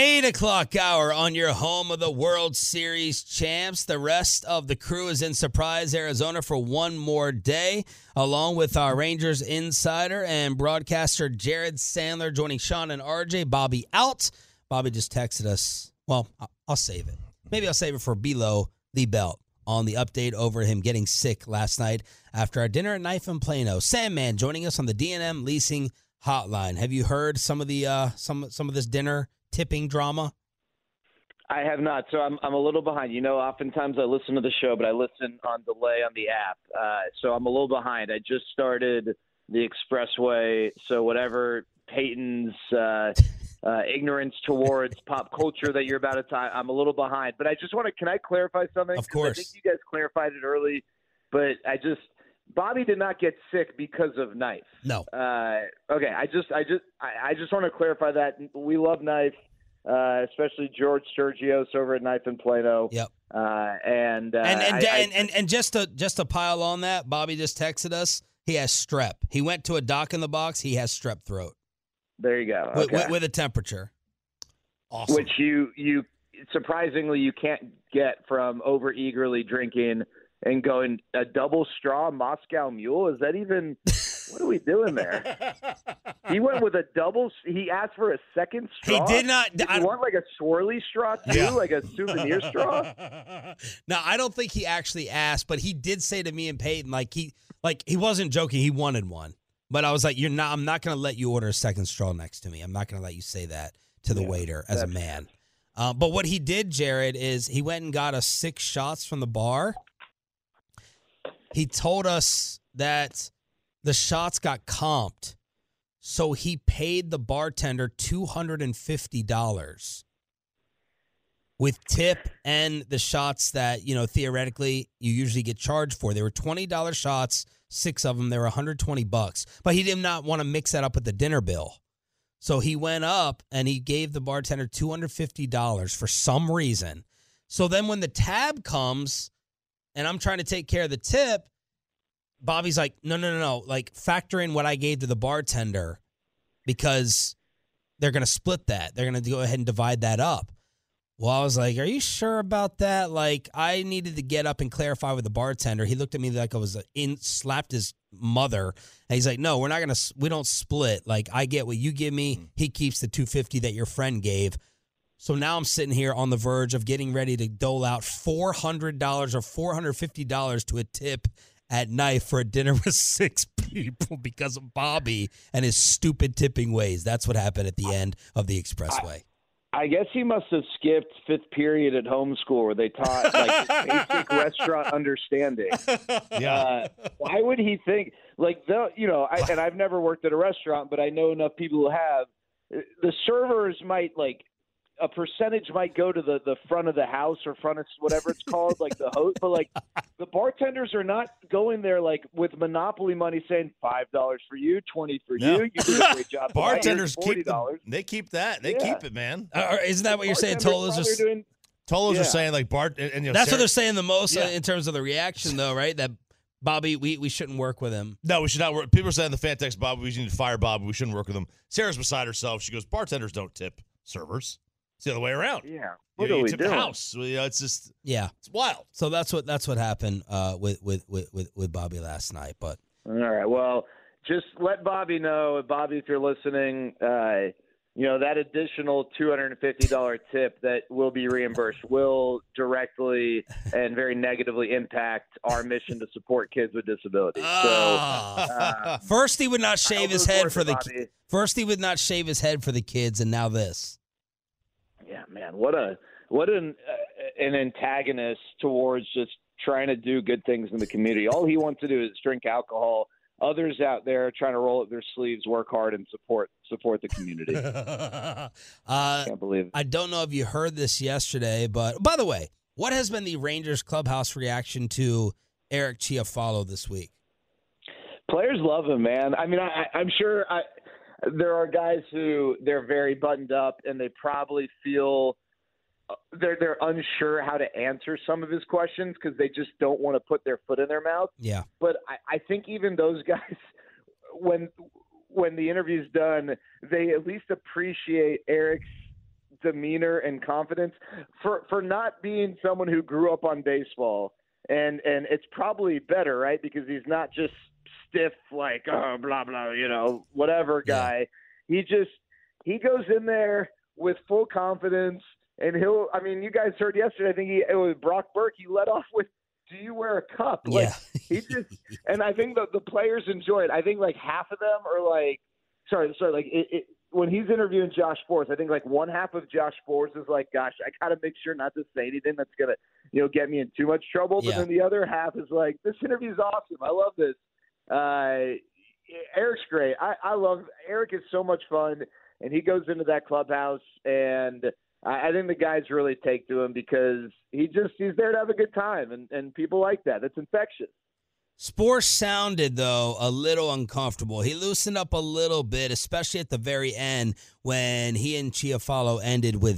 Eight o'clock hour on your home of the World Series champs. The rest of the crew is in Surprise, Arizona for one more day, along with our Rangers insider and broadcaster Jared Sandler joining Shan and RJ. Bobby out. Bobby just texted us. Well, I'll save it. Maybe I'll save it for below the belt on the update over him getting sick last night after our dinner at Knife and Plano. Sandman joining us on the D&M leasing hotline. Have you heard some of the uh some some of this dinner tipping drama? I have not, so I'm I'm a little behind. You know, oftentimes I listen to the show, but I listen on delay on the app, uh, so I'm a little behind. I just started the expressway, so whatever Peyton's uh, uh, ignorance towards pop culture that you're about to talk, I'm a little behind. But I just want to, can I clarify something? Of 'Cause I think course. you guys clarified it early, but I just Bobby did not get sick because of knife. No. Uh, okay, I just, I just, I, I just want to clarify that we love Knife, uh, especially George Sergios over at Knife and Plano. Yep. Uh, and uh, and and, I- I- and, and just to just to pile on that, Bobby just texted us. He has strep. He went to a doc in the box. He has strep throat there you go. with, Okay. with, with a temperature. Awesome. Which you, you surprisingly you can't get from over eagerly drinking and going a double straw Moscow Mule. Is that even? What are we doing there? He went with a double. He asked for a second straw. he did not. Did I, you want like a swirly straw too, Yeah. like a souvenir straw? now I don't think he actually asked, but he did say to me and Peyton, like he like he wasn't joking. He wanted one, but I was like, "You're not. I'm not going to let you order a second straw next to me. I'm not going to let you say that to the Yeah, waiter as a man." Uh, but what he did, Jared, is he went and got us six shots from the bar. He told us that the shots got comped, so he paid the bartender two hundred and fifty dollars with tip and the shots that you know theoretically you usually get charged for. They were twenty dollars shots, six of them. They were one hundred twenty bucks, but he did not want to mix that up with the dinner bill. So he went up and he gave the bartender two hundred fifty dollars for some reason. So then when the tab comes, and I'm trying to take care of the tip, Bobby's like, no, no, no, no, like factor in what I gave to the bartender because they're going to split that. They're going to go ahead and divide that up. Well, I was like, "Are you sure about that?" Like, I needed to get up and clarify with the bartender. He looked at me like I was in, slapped his mother, and he's like, "No, we're not gonna, we don't split. Like, I get what you give me. Mm. He keeps the two fifty that your friend gave." So now I'm sitting here on the verge of getting ready to dole out four hundred dollars or four hundred fifty dollars to a tip at night for a dinner with six people because of Bobby and his stupid tipping ways. That's what happened at the end of the expressway. I guess he must have skipped fifth period at home school where they taught like basic restaurant understanding. Yeah. Uh, why would he think like the you know? I, and I've never worked at a restaurant, but I know enough people who have. The servers might like a percentage might go to the the front of the house or front of whatever it's called, like the host. But like the bartenders are not going there like with monopoly money, saying five dollars for you, twenty for No. you. You did a great job. Bartenders forty keep the, dollars. they keep that. They Yeah. keep it, man. Uh, isn't that what you're saying? Bartenders, Tolos are doing Tolos Yeah. are saying like Bart and, and you know, That's what they're saying the most uh, Yeah. in terms of the reaction, though, right? That Bobby, we, we shouldn't work with him. No, we should not work. People are saying the fan text Bob, we need to fire Bob. We shouldn't work with him. Sarah's beside herself. She goes, bartenders don't tip servers. It's the other way around. Yeah. You, What know, are you we tip doing? the house. You know, it's just Yeah. it's wild. So that's what that's what happened uh, with, with, with, with, with Bobby last night. But All right. Well, just let Bobby know, Bobby, if you're listening, uh, you know that additional $250 tip that will be reimbursed will directly and very negatively impact our mission to support kids with disabilities. So Ah. first he would not shave his head for the Bobby. first he would not shave his head for the kids, and now this. Yeah, man, what a what an uh, an antagonist towards just trying to do good things in the community. All he wants to do is drink alcohol. Others out there trying to roll up their sleeves, work hard, and support support the community. uh, Can't believe it. I don't know if you heard this yesterday, but by the way, what has been the Rangers clubhouse reaction to Eric Chiafalo this week? Players love him, man. I mean, I, I'm sure I, there are guys who they're very buttoned up and they probably feel uh, they're they're unsure how to answer some of his questions because they just don't want to put their foot in their mouth. Yeah. But I, I think even those guys, when when the interview's done, they at least appreciate Eric's demeanor and confidence for for not being someone who grew up on baseball. And and it's probably better, right? Because he's not just stiff like oh blah blah, you know, whatever guy. He just he goes in there with full confidence and he'll I mean, you guys heard yesterday, I think he it was Brock Burke, he led off with do you wear a cup? Like yeah. he just and I think the the players enjoy it. I think like half of them are like, sorry, sorry, like it, it, when he's interviewing Josh Sborz, I think like one half of Josh Sborz is like, gosh, I gotta make sure not to say anything that's gonna, you know, get me in too much trouble. But Yeah. then the other half is like, this interview's awesome. I love this. Uh, Eric's great. I, I love Eric is so much fun, and he goes into that clubhouse and. I I think the guys really take to him because he just he's there to have a good time and, and people like that. It's infectious. Sborz sounded though a little uncomfortable. He loosened up a little bit, especially at the very end when he and Chiafalo ended with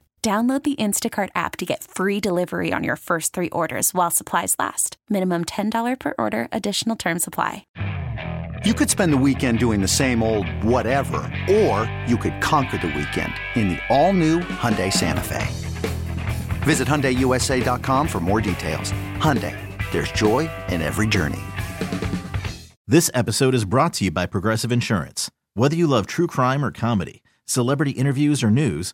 Download the Instacart app to get free delivery on your first three orders while supplies last. Minimum $10 per order, additional term supply. You could spend the weekend doing the same old whatever, or you could conquer the weekend in the all-new Hyundai Santa Fe. Visit HyundaiUSA.com for more details. Hyundai, there's joy in every journey. This episode is brought to you by Progressive Insurance. Whether you love true crime or comedy, celebrity interviews or news,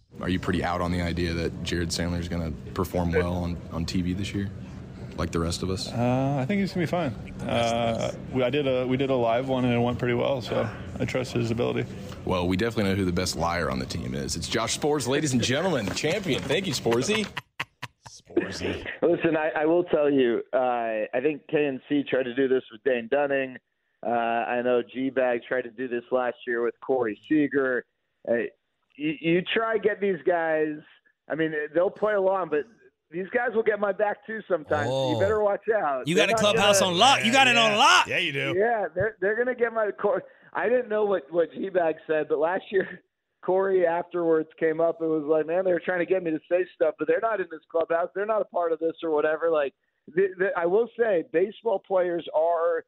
Are you pretty out on the idea that Jared Sandler is going to perform well on, on TV this year, like the rest of us? Uh, I think he's gonna be fine. Uh, we, I did a we did a live one and it went pretty well, so I trust his ability. Well, we definitely know who the best liar on the team is. It's Josh Sborz, ladies and gentlemen, champion. Thank you, Sporsy. Sporsy. Listen, I, I will tell you, uh, I think KNC tried to do this with Dane Dunning. Uh, I know G Bag tried to do this last year with Corey Seager. You, you try get these guys. I mean, they'll play along, but these guys will get my back too sometimes. Oh. You better watch out. You They're got a clubhouse gonna- on lock. You got it on lock. Yeah, you do. Yeah, they're they're gonna get my. Cor- I didn't know what what G Bag said, but last year Corey afterwards came up and was like, "Man, they were trying to get me to say stuff, but they're not in this clubhouse. They're not a part of this or whatever." Like, the, the, I will say, baseball players are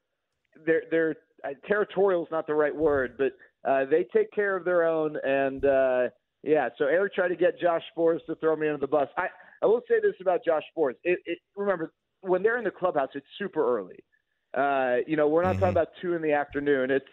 they're they're uh, territorial is not the right word, but uh, they take care of their own. And uh, yeah, so Eric tried to get Josh Sborz to throw me under the bus. I I will say this about Josh Sborz. It, it, remember when they're in the clubhouse, it's super early. Uh, you know, we're not talking about two in the afternoon. It's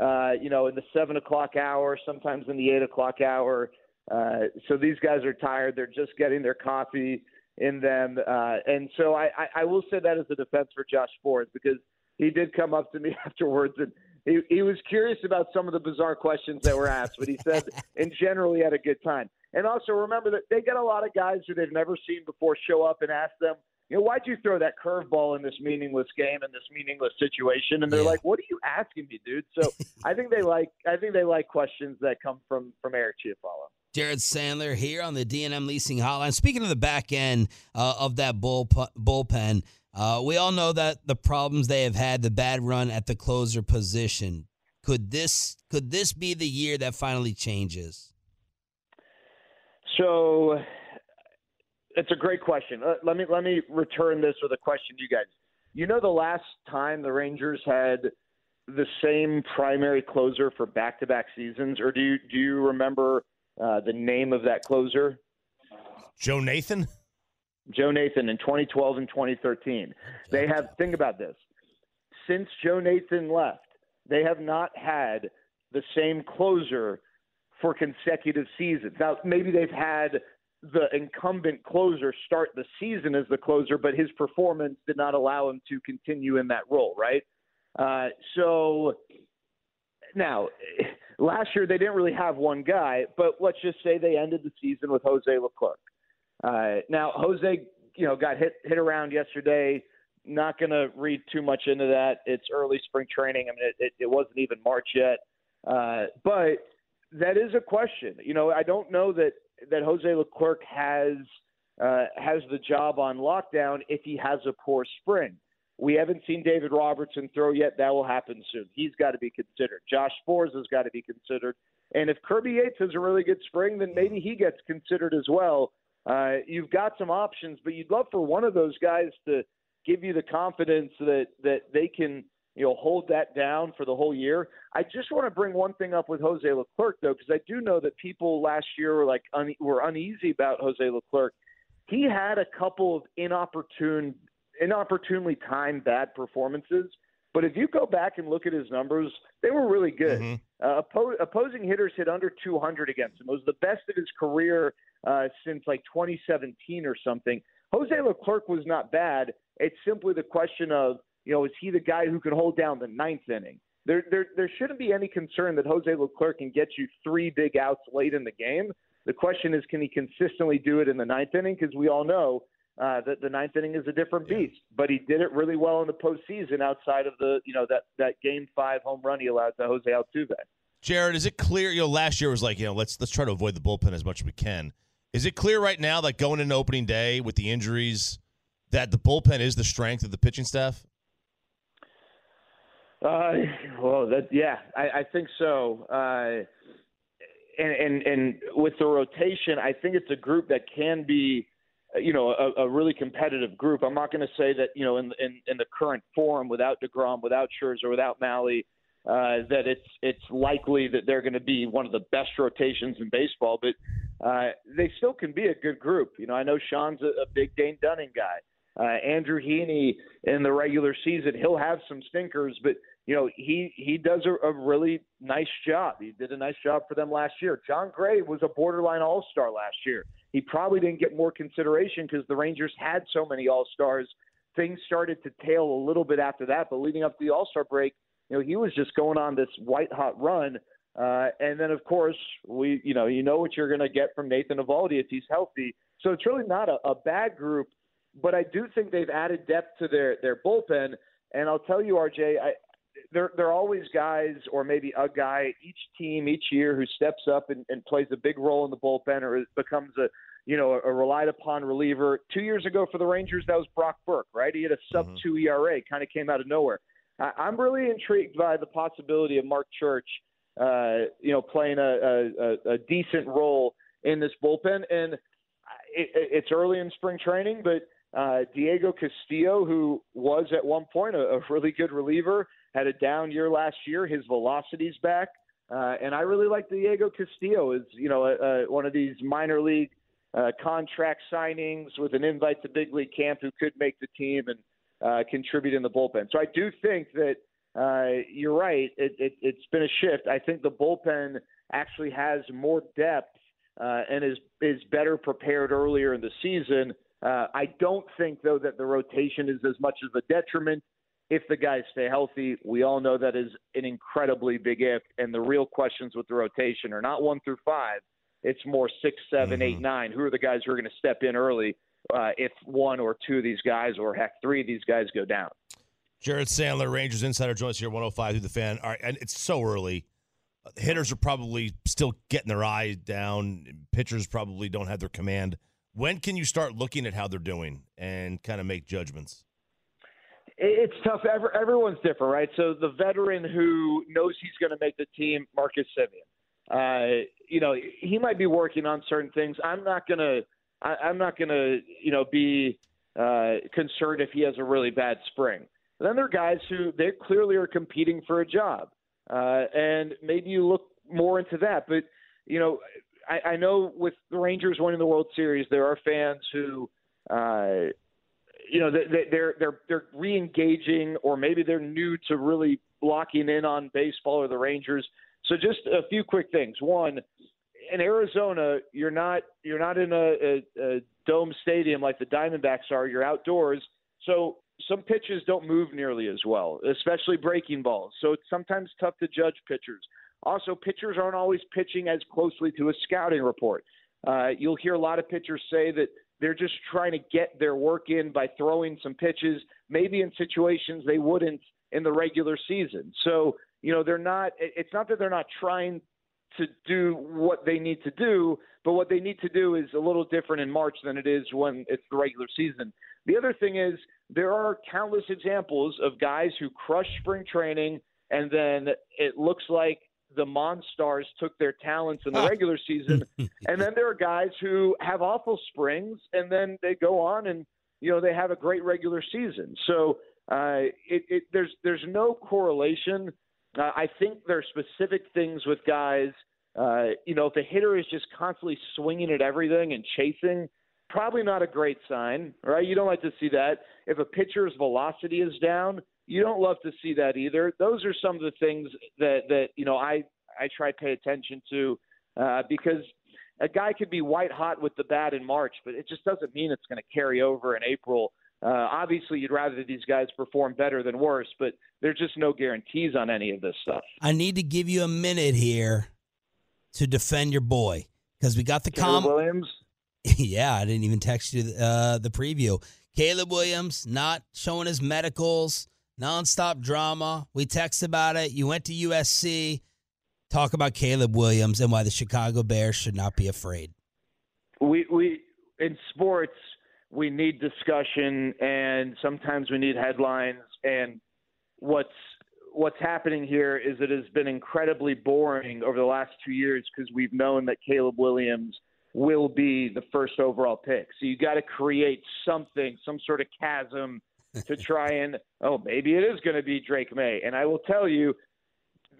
uh, you know in the seven o'clock hour, sometimes in the eight o'clock hour. Uh, so these guys are tired. They're just getting their coffee in them, uh, and so I, I, I will say that as a defense for Josh Sborz because he did come up to me afterwards and he, he was curious about some of the bizarre questions that were asked, but he said in general he had a good time. And also remember that they get a lot of guys who they've never seen before show up and ask them, you know, why'd you throw that curveball in this meaningless game in this meaningless situation? And they're Yeah. like, what are you asking me, dude? So I think they like I think they like questions that come from from Eric Chiafalo. Jared Sandler here on the D&M Leasing Hotline. Speaking of the back end uh, of that bull, bullpen, uh, we all know that the problems they have had, the bad run at the closer position. Could this could this be the year that finally changes? So it's a great question. Let me let me return this with a question to you guys. You know the last time the Rangers had the same primary closer for back-to-back seasons, or do you do you remember uh, the name of that closer? Joe Nathan? Joe Nathan in 2012 and 2013. They have think about this. Since Joe Nathan left, they have not had the same closer for consecutive seasons. Now, maybe they've had the incumbent closer start the season as the closer, but his performance did not allow him to continue in that role, right? Uh, so now, last year they didn't really have one guy, but let's just say they ended the season with Jose Leclerc. Uh, now, Jose, you know, got hit hit around yesterday. Not going to read too much into that. It's early spring training. I mean, it, it, it wasn't even March yet. Uh, but that is a question. You know, I don't know that that Jose Leclerc has uh, has the job on lockdown if he has a poor spring. We haven't seen David Robertson throw yet. That will happen soon. He's got to be considered. Josh Sborz has got to be considered. And if Kirby Yates has a really good spring, then maybe he gets considered as well. Uh, you've got some options, but you'd love for one of those guys to give you the confidence that that they can you know hold that down for the whole year. I just want to bring one thing up with Jose Leclerc though, because I do know that people last year were like un- were uneasy about Jose Leclerc. He had a couple of inopportune, inopportunely timed bad performances. But if you go back and look at his numbers, they were really good. Mhm. Uh, oppo- opposing hitters hit under 200 against him. It was the best of his career uh, since like 2017 or something. Jose Leclerc was not bad. It's simply the question of, you know, is he the guy who can hold down the ninth inning? There, there, there shouldn't be any concern that Jose Leclerc can get you three big outs late in the game. The question is, can he consistently do it in the ninth inning? Because we all know uh, that the ninth inning is a different beast. But he did it really well in the postseason, outside of the, you know, that that game five home run he allowed to Jose Altuve. Jared, is it clear? You know, last year was like, you know, let's let's try to avoid the bullpen as much as we can. Is it clear right now that going into opening day with the injuries, that the bullpen is the strength of the pitching staff? Uh, well, that yeah, I, I think so. Uh, and, and and with the rotation, I think it's a group that can be, you know, a, a really competitive group. I'm not going to say that you know in, in in the current form without deGrom, without Scherzer, without Mahle, uh, that it's it's likely that they're going to be one of the best rotations in baseball. But uh, they still can be a good group. You know, I know Shan's a, a big Dane Dunning guy. Uh, Andrew Heaney in the regular season, he'll have some stinkers, but you know he he does a, a really nice job. He did a nice job for them last year. Jon Gray was a borderline All Star last year. He probably didn't get more consideration because the Rangers had so many All Stars. Things started to tail a little bit after that, but leading up to the All Star break, you know he was just going on this white hot run. Uh, and then of course we you know you know what you're going to get from Nathan Eovaldi if he's healthy. So it's really not a, a bad group but I do think they've added depth to their their bullpen. And I'll tell you, RJ, I, there there are always guys, or maybe a guy each team each year who steps up and, and plays a big role in the bullpen, or becomes a you know a relied upon reliever. Two years ago for the Rangers, that was Brock Burke, right? He had a sub two ERA, kind of came out of nowhere. I, I'm really intrigued by the possibility of Marc Church, uh, you know, playing a, a, a decent role in this bullpen. And it, it's early in spring training, but uh, Diego Castillo, who was at one point a, a really good reliever, had a down year last year. His velocity's back, uh, and I really like Diego Castillo as you know a, a, one of these minor league uh, contract signings with an invite to big league camp who could make the team and uh, contribute in the bullpen. So I do think that uh, you're right. It, it, it's been a shift. I think the bullpen actually has more depth uh, and is is better prepared earlier in the season. Uh, I don't think though that the rotation is as much of a detriment if the guys stay healthy. We all know that is an incredibly big if, and the real questions with the rotation are not one through five. It's more six, seven, Mm-hmm. eight, nine. Who are the guys who are going to step in early uh, if one or two of these guys, or heck, three of these guys go down? Jared Sandler, Rangers Insider, joins us here 105 through the fan. All right, and it's so early. Hitters are probably still getting their eye down. Pitchers probably don't have their command. When can you start looking at how they're doing and kind of make judgments? It's tough. Every, everyone's different, right? So the veteran who knows he's going to make the team, Marcus Semien, uh, you know, he might be working on certain things. I'm not going to, I'm not to, you know, be uh, concerned if he has a really bad spring. But then there are guys who they clearly are competing for a job, uh, and maybe you look more into that. But you know, I, I know with the Rangers winning the World Series, there are fans who. Uh, you know they- they're they're they're re-engaging or maybe they're new to really locking in on baseball or the Rangers. So just a few quick things. One, in Arizona, you're not you're not in a, a, a dome stadium like the Diamondbacks are. You're outdoors, so some pitches don't move nearly as well, especially breaking balls. So it's sometimes tough to judge pitchers. Also, pitchers aren't always pitching as closely to a scouting report. Uh, you'll hear a lot of pitchers say that they're just trying to get their work in by throwing some pitches, maybe in situations they wouldn't in the regular season. So, you know, they're not, it's not that they're not trying to do what they need to do, but what they need to do is a little different in March than it is when it's the regular season. The other thing is there are countless examples of guys who crush spring training and then it looks like the Monstars took their talents in the regular season and then there are guys who have awful springs and then they go on and you know they have a great regular season. So uh, it, it, there's there's no correlation. Uh, I think there are specific things with guys. Uh, you know, if a hitter is just constantly swinging at everything and chasing, probably not a great sign, right? You don't like to see that. If a pitcher's velocity is down, you don't love to see that either. Those are some of the things that that you know I I try to pay attention to uh, because a guy could be white hot with the bat in March, but it just doesn't mean it's going to carry over in April. Uh, obviously, you'd rather these guys perform better than worse, but there's just no guarantees on any of this stuff. I need to give you a minute here to defend your boy because we got the Caleb com. Williams, yeah, I didn't even text you uh, the preview. Caleb Williams not showing his medicals, nonstop drama. We text about it. You went to USC. Talk about Caleb Williams and why the Chicago Bears should not be afraid. we we in sports we need discussion and sometimes we need headlines and what's what's happening here is it has been incredibly boring over the last two years because we've known that Caleb Williams will be the first overall pick. So you got to create something, some sort of chasm to try and oh maybe it is going to be Drake Maye. And I will tell you,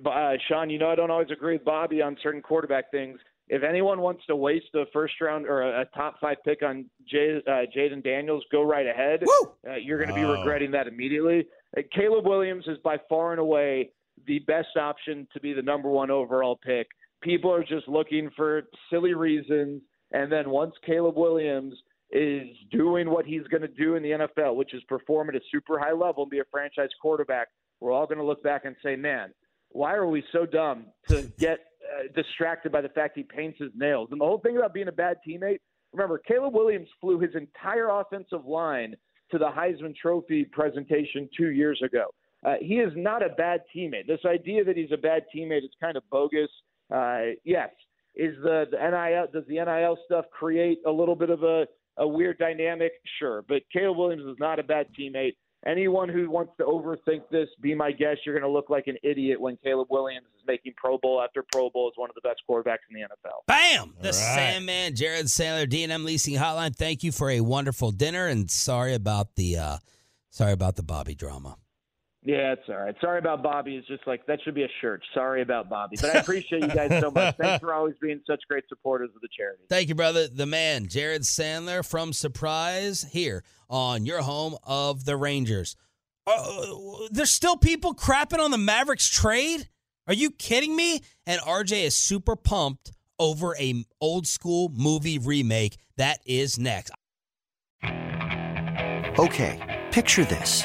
uh, Shan, you know I don't always agree with Bobby on certain quarterback things. If anyone wants to waste a first round or a, a top five pick on Jay, uh, Jayden Daniels, go right ahead. Uh, you're going to be Oh. regretting that immediately. Uh, Caleb Williams is by far and away the best option to be the number one overall pick. People are just looking for silly reasons. And then once Caleb Williams is doing what he's going to do in the NFL, which is perform at a super high level and be a franchise quarterback, we're all going to look back and say, man, why are we so dumb to get uh, distracted by the fact he paints his nails? And the whole thing about being a bad teammate, remember, Caleb Williams flew his entire offensive line to the Heisman Trophy presentation two years ago. Uh, he is not a bad teammate. This idea that he's a bad teammate is kind of bogus. Uh, yes, is the, the NIL does the NIL stuff create a little bit of a, a weird dynamic? Sure, but Caleb Williams is not a bad teammate. Anyone who wants to overthink this, be my guest. You're going to look like an idiot when Caleb Williams is making Pro Bowl after Pro Bowl as one of the best quarterbacks in the NFL. Bam! The right. Sandman, Jared Sandler, D&M Leasing Hotline. Thank you for a wonderful dinner, and sorry about the uh, sorry about the Bobby drama. Yeah, it's all right. Sorry about Bobby. It's just like that should be a shirt. Sorry about Bobby. But I appreciate you guys so much. Thanks for always being such great supporters of the charity. Thank you, brother. The man, Jared Sandler from Surprise, here on your home of the Rangers. Uh, there's still people crapping on the Mavericks trade? Are you kidding me? And RJ is super pumped over a old school movie remake that is next. Okay, picture this.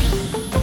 you